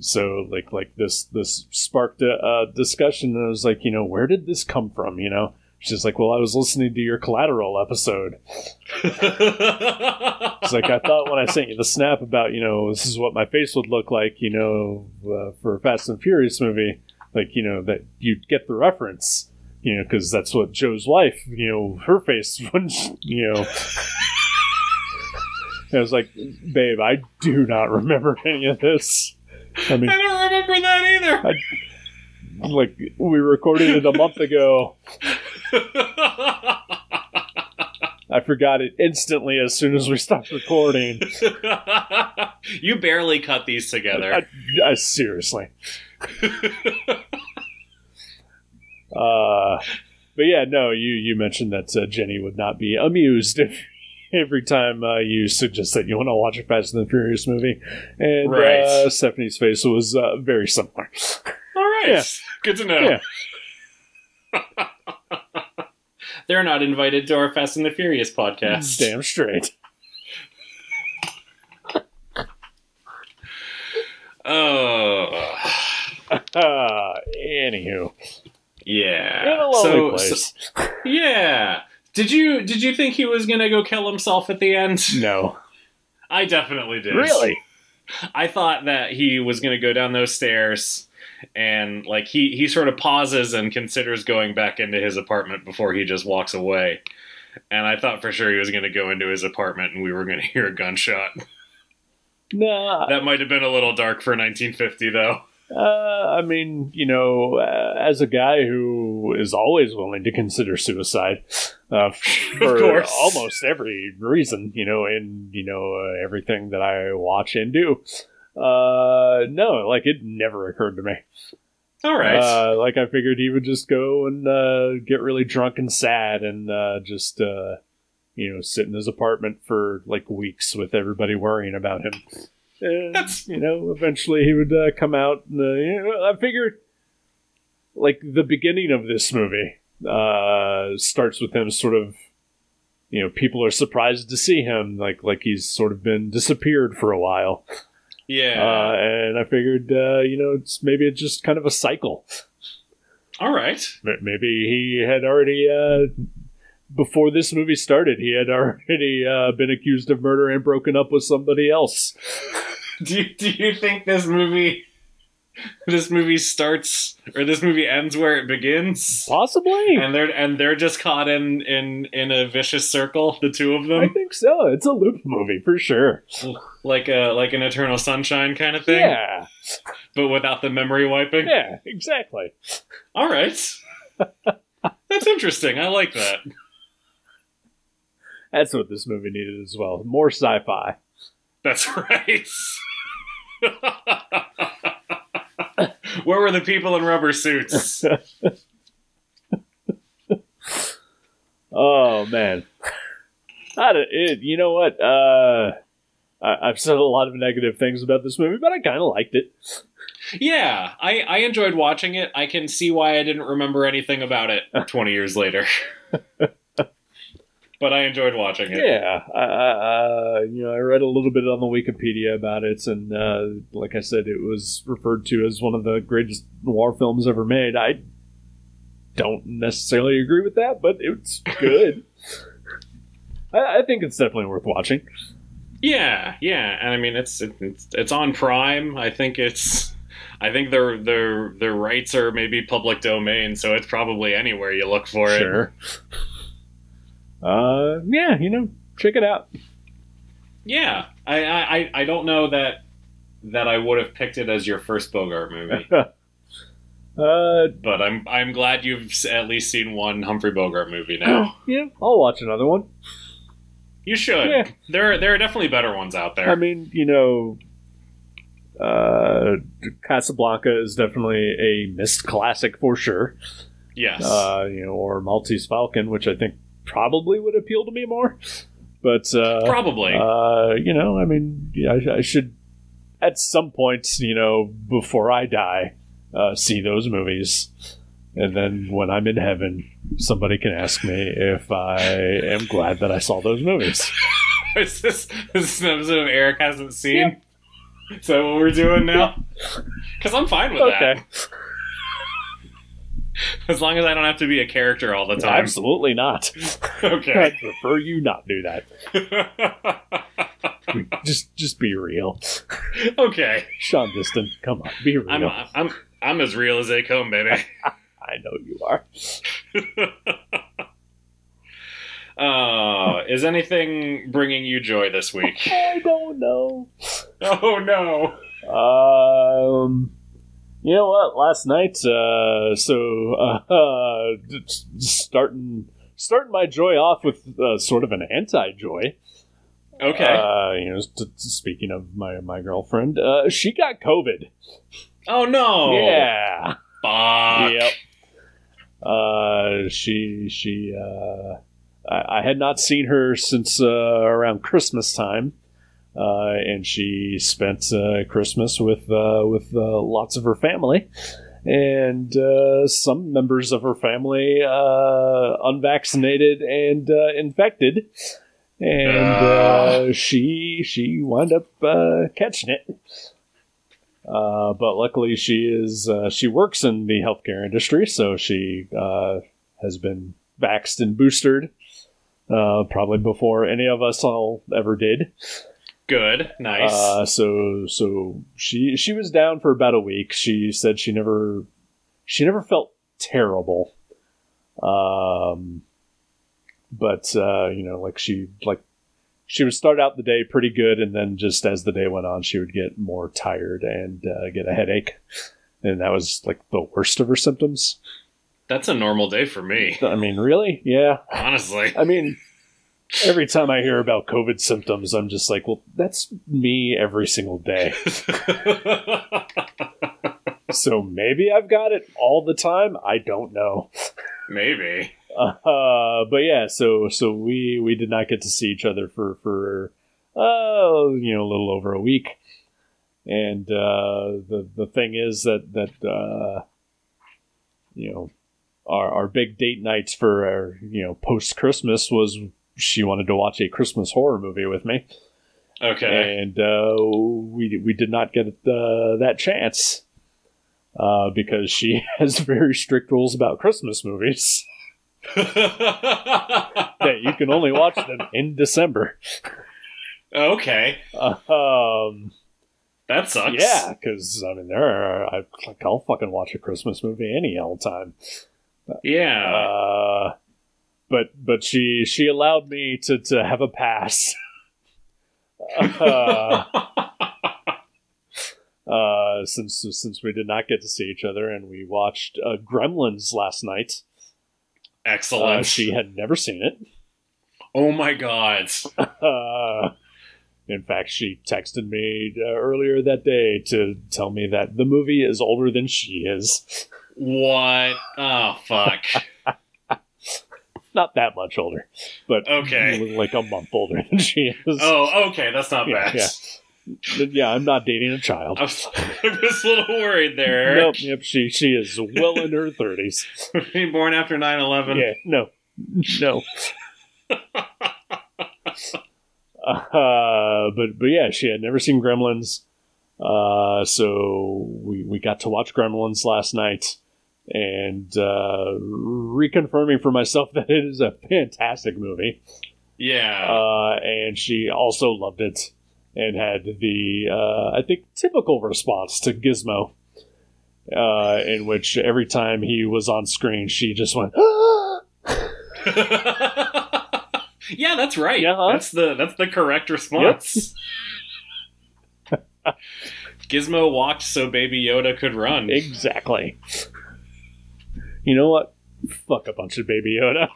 so like like this this sparked a, a discussion and i was like you know where did this come from you know she's like well i was listening to your collateral episode <laughs> it's like i thought when i sent you the snap about you know this is what my face would look like you know uh, for a fast and furious movie like you know that you'd get the reference you know because that's what joe's wife you know her face <laughs> when you know I was like, babe, I do not remember any of this. I mean, I don't remember that either. like, we recorded it a month ago. I forgot it instantly as soon as we stopped recording. <laughs> you barely cut these together. I, I seriously. <laughs> Uh, but yeah, no, you, you mentioned that uh, Jenny would not be amused <laughs> if every time uh, you suggest that you want to watch a Fast and the Furious movie. And Right. uh, Stephanie's face was uh, very similar. <laughs> All right. Yeah. Good to know. Yeah. They're not invited to our Fast and the Furious podcast. Damn straight. Oh. <laughs> Anywho, Yeah. in a lonely So- place. so- <laughs> yeah. Did you did you think he was gonna go kill himself at the end? no. <laughs> I definitely did. Really? I thought that he was going to go down those stairs and like he he sort of pauses and considers going back into his apartment before he just walks away. And I thought for sure he was going to go into his apartment and we were going to hear a gunshot. Nah, That might have been a little dark for 1950 though. Uh, I mean, you know, uh, as a guy who is always willing to consider suicide, uh, <laughs> for almost every reason, you know, in you know uh, everything that I watch and do, Uh, no, like it never occurred to me. All right. Uh, like I figured he would just go and uh, get really drunk and sad and uh, just uh, you know sit in his apartment for like weeks with everybody worrying about him. And, That's- you know, eventually he would uh, come out. And, uh, you know, I figured like the beginning of this movie uh, starts with him sort of. You know, people are surprised to see him, like like he's sort of been disappeared for a while. yeah. Uh, and I figured, uh, you know, it's maybe it's just kind of a cycle. All right. Maybe he had already, uh, before this movie started, he had already uh, been accused of murder and broken up with somebody else. <laughs> Do you, do you think this movie this movie starts or this movie ends where it begins? Possibly. And they're and they're just caught in in in a vicious circle, the two of them. I think so. It's a loop movie for sure. like a like an Eternal Sunshine kind of thing, Yeah. but without the memory wiping. Yeah, exactly. All right, <laughs> that's interesting. I like that. That's what this movie needed as well. More sci fi. That's <laughs> right. Where were the people in rubber suits? Oh, man. I it, you know what? Uh, I, I've said a lot of negative things about this movie, but I kind of liked it. Yeah, I, I enjoyed watching it. I can see why I didn't remember anything about it <laughs> 20 years later. <laughs> but I enjoyed watching it. Yeah, I, I, uh, you know, I read a little bit on the Wikipedia about it, and uh, like I said, it was referred to as one of the greatest noir films ever made. I don't necessarily agree with that, but it's good. <laughs> I, I think it's definitely worth watching. Yeah, yeah. And I mean, it's it's it's on Prime. I think it's I think their their their rights are maybe public domain, so it's probably anywhere you look for it. Sure. Uh, yeah, you know, check it out. Yeah, I, I I- don't know that that I would have picked it as your first Bogart movie, <laughs> uh, but I'm I'm glad you've at least seen one Humphrey Bogart movie now. <gasps> yeah, I'll watch another one. You should. Yeah. There there are definitely better ones out there. I mean, you know, uh, Casablanca is definitely a missed classic for sure. yes. Uh, you know, or Maltese Falcon, which I think probably would appeal to me more. But uh, Probably. uh, you know, I mean, I, I should at some point, you know, before I die, uh, see those movies. And then when I'm in heaven, somebody can ask me if I am glad that I saw those movies. <laughs> is this, is this an episode of Eric hasn't seen? Is that what we're doing now? <laughs> Because I'm fine with Okay. that. <laughs> As long as I don't have to be a character all the time. Absolutely not. <laughs> Okay. I'd prefer you not do that. <laughs> Just just be real. okay. Sean Diston, come on, be real. I'm, I'm, I'm as real as they come, baby. I know you are. Uh, is anything bringing you joy this week? I don't know. Oh no. Um, you know what? Last night, uh, so uh, <laughs> starting starting my joy off with uh, sort of an anti-joy. Okay. Uh, you know, t- t- speaking of my my girlfriend, uh, she got COVID. oh no. Yeah. Fuck. Yep. Uh, she she uh, I, I had not seen her since uh, around Christmas time, uh, and she spent uh, Christmas with uh, with uh, lots of her family, and uh, some members of her family uh, unvaccinated and uh, infected, and uh, she she wound up uh, catching it. Uh, but luckily, she is uh, she works in the healthcare industry, so she uh, has been vaxxed and boosted. Uh, probably before any of us all ever did. Good. Nice. Uh, so so she she was down for about a week. She said she never she never felt terrible. Um, but uh, you know, like she like she would start out the day pretty good, and then just as the day went on, she would get more tired and uh, get a headache, and that was like the worst of her symptoms. That's a normal day for me, I mean, really? Yeah. honestly. I mean, every time I hear about COVID symptoms, I'm just like, well, that's me every single day. <laughs> so maybe I've got it all the time. I don't know. Maybe. Uh, but yeah, so so we we did not get to see each other for for uh you know a little over a week, and uh, the the thing is that that uh, you know our our big date nights for our you know post Christmas was she wanted to watch a Christmas horror movie with me, Okay. and uh, we we did not get uh, that chance. Uh, because she <laughs> has very strict rules about Christmas movies <laughs> that you can only watch them in December. okay. Uh, um, That sucks. yeah, because I mean, there are I, like I'll fucking watch a Christmas movie any old time. Yeah. But but she she allowed me to to have a pass. <laughs> uh, uh, since since we did not get to see each other, and we watched uh, Gremlins last night. Excellent. Uh, she had never seen it. oh my god. <laughs> Uh, in fact, she texted me uh, earlier that day to tell me that the movie is older than she is. What? Oh fuck. <laughs> Not that much older, but Okay. like a month older than she is. Oh, okay. That's not Yeah, bad. yeah. Yeah, I'm not dating a child. I was, I was a little worried there. Nope, yep, she she is well in her thirties. <laughs> Being born after 9 11. Yeah, no, no. <laughs> uh, but but yeah, she had never seen Gremlins, uh, so we we got to watch Gremlins last night, and uh, reconfirming for myself <laughs> that it is a fantastic movie. Yeah. Uh, and she also loved it and had the uh, I think typical response to Gizmo. Uh, in which every time he was on screen, she just went, <laughs> yeah, that's right. Yeah, huh? That's the that's the correct response. <laughs> Gizmo walked so Baby Yoda could run. Exactly. You know what? Fuck a bunch of Baby Yoda.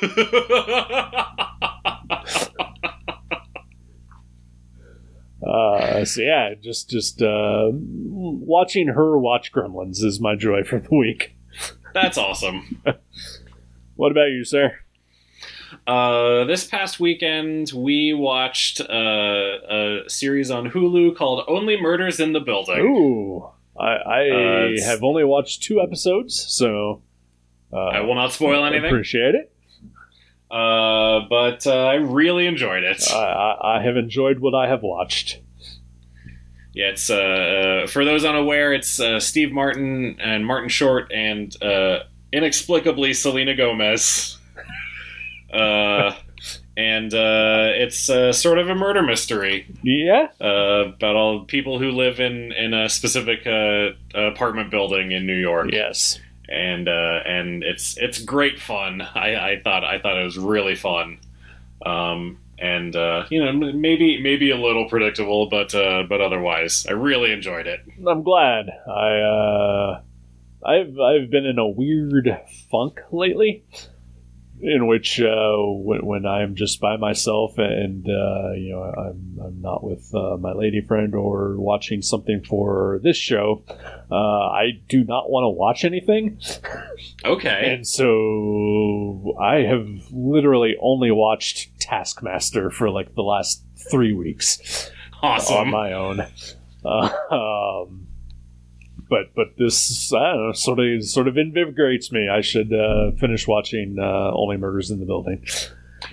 <laughs> Uh, so yeah, just just uh, watching her watch Gremlins is my joy for the week. That's awesome. <laughs> What about you, sir? Uh, this past weekend, we watched uh, a series on Hulu called "Only Murders in the Building." Ooh, I, I Uh, have only watched two episodes, so uh, I will not spoil anything, Appreciate it. uh, but uh, I really enjoyed it. I, I, I have enjoyed what I have watched. Yeah, it's uh, uh, for those unaware, it's uh, Steve Martin and Martin Short and uh, inexplicably Selena Gomez. uh, and uh, it's uh, sort of a murder mystery Yeah, uh, about all people who live in in a specific uh, apartment building in New York. yes. And uh, and it's it's great fun. <laughs> I, I thought I thought it was really fun, um, and uh, you know maybe maybe a little predictable, but uh, but otherwise I really enjoyed it. I'm glad. I uh, I've I've been in a weird funk lately, in which uh, when, when I'm just by myself and uh, you know I'm I'm not with uh, my lady friend or watching something for this show, uh, I do not want to watch anything, Okay, and so I have literally only watched Taskmaster for like the last three weeks Awesome. on my own. <laughs> Um, but but this know, sort of sort of invigorates me. I should uh, finish watching uh, Only Murders in the Building.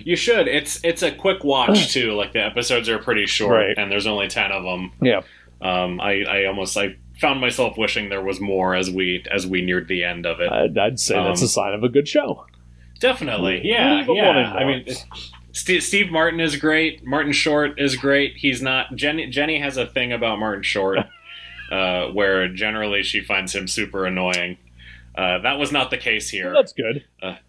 You should. It's it's a quick watch <clears throat> too. Like the episodes are pretty short, Right. and there's only ten of them. Yeah, Um, I I almost I found myself wishing there was more as we as we neared the end of it. I'd, I'd say that's Um, a sign of a good show. Definitely, yeah, But yeah. I mean, Steve, Steve Martin is great. Martin Short is great. He's not Jenny. Jenny has a thing about Martin Short, <laughs> uh, where generally she finds him super annoying. Uh, that was not the case here That's good.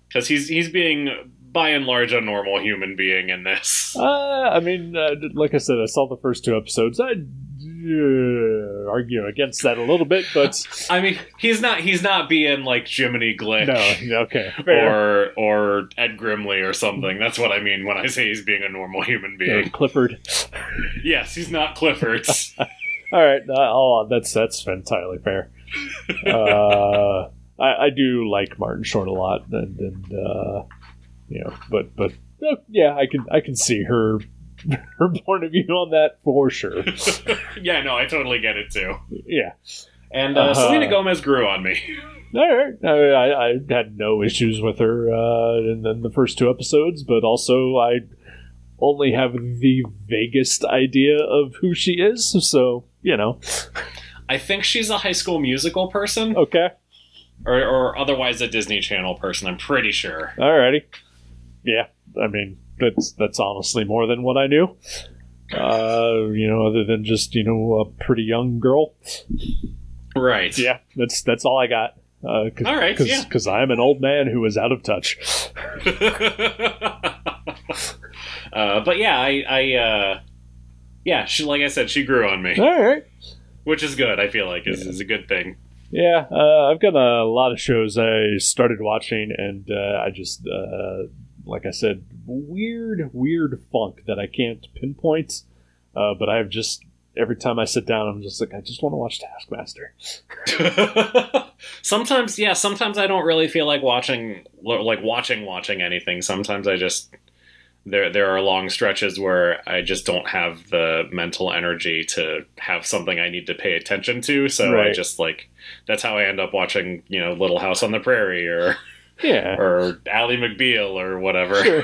because he's he's being by and large a normal human being in this. Uh, I mean, uh, like I said, I saw the first two episodes. I uh, argue against that a little bit, but <laughs> I mean, he's not he's not being like Jiminy Glick <laughs> no, okay, fair. or or Ed Grimley or something. That's what I mean when I say he's being a normal human Uh, being. Clifford. Yes, he's not Clifford's. <laughs> All right, uh, oh, that's that's entirely fair. Uh, I, I do like Martin Short a lot, and, and uh, you know, but but uh, yeah, I can I can see her <laughs> her point of view on that for sure. <laughs> yeah, no, I totally get it too. Yeah. And uh, Uh-huh. Selena Gomez grew on me. All right. I, I, I had no issues with her uh, in, in the first two episodes, but also I only have the vaguest idea of who she is. So you know, I think she's a High School Musical person, okay, or, or otherwise a Disney Channel person. I'm pretty sure. alrighty. Yeah, I mean that's that's honestly more than what I knew. Uh, you know, other than just you know a pretty young girl. Right. Yeah, that's that's all I got. Uh, cause, All right, yeah. Because I'm an old man who is out of touch. <laughs> uh, but yeah, I, I uh, yeah, she, like I said, she grew on me, All right. which is good. I feel like is, is a good thing. Yeah, uh, I've got a lot of shows I started watching, and uh, I just, uh, like I said, weird, weird funk that I can't pinpoint. Uh, but I've just every time I sit down, I'm just like, I just want to watch Taskmaster. <laughs> sometimes, yeah, sometimes I don't really feel like watching, like watching, watching anything. Sometimes I just there there are long stretches where I just don't have the mental energy to have something I need to pay attention to. So I just like that's how I end up watching, you know, Little House on the Prairie or Yeah, or Ally McBeal or whatever. sure.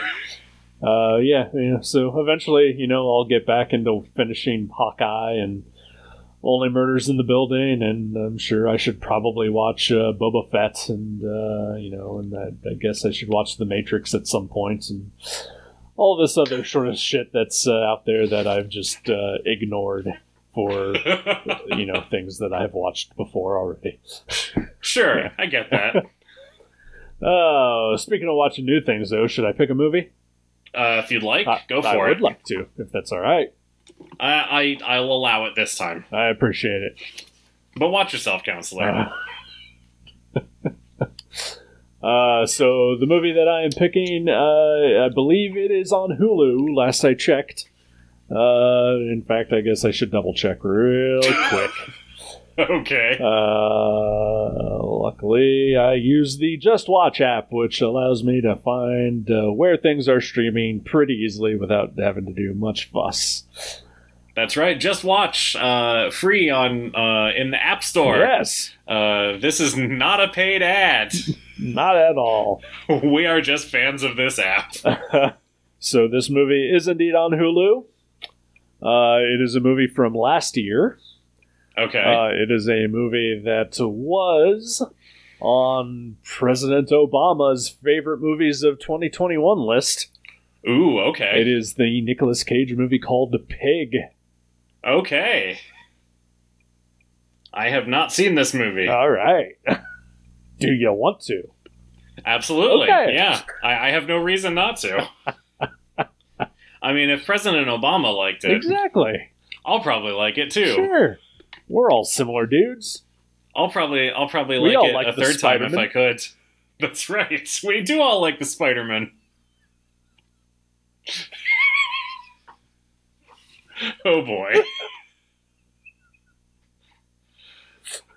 Uh, yeah, yeah. So eventually, you know, I'll get back into finishing Hawkeye and Only Murders in the Building, and I'm sure I should probably watch uh, Boba Fett, and uh, you know, and I, I guess I should watch The Matrix at some point, and all this other sort of shit that's uh, out there that I've just uh, ignored for <laughs> you know things that I've watched before already. sure, Yeah. I get that. <laughs> Oh, speaking of watching new things, though, should I pick a movie? Uh, if you'd like, I- go I for would like to, if that's all right. I, I I'll allow it this time. I appreciate it. But watch yourself, counselor. <laughs> Uh, so the movie that I am picking, uh, I believe it is on Hulu. Last I checked. Uh, in fact, I guess I should double check real <laughs> quick. okay. Uh, luckily, I use the Just Watch app, which allows me to find uh, where things are streaming pretty easily without having to do much fuss. That's right. Just watch uh, free on uh, in the App Store. Yes, Uh, this is not a paid ad. <laughs> not at all. <laughs> we are just fans of this app. <laughs> so this movie is indeed on Hulu. Uh, it is a movie from last year. Okay. Uh, it is a movie that was on President Obama's favorite movies of 2021 list. Ooh. Okay. It is the Nicolas Cage movie called The Pig. Okay. I have not seen this movie. All right. <laughs> Do you want to? Absolutely. Okay. Yeah. I, I have no reason not to. <laughs> I mean, if President Obama liked it, Exactly. I'll probably like it too. Sure. We're all similar dudes. I'll probably I'll probably We like it like a third time if I could. <laughs> That's right. We do all like the Spider-Man. <laughs> oh boy.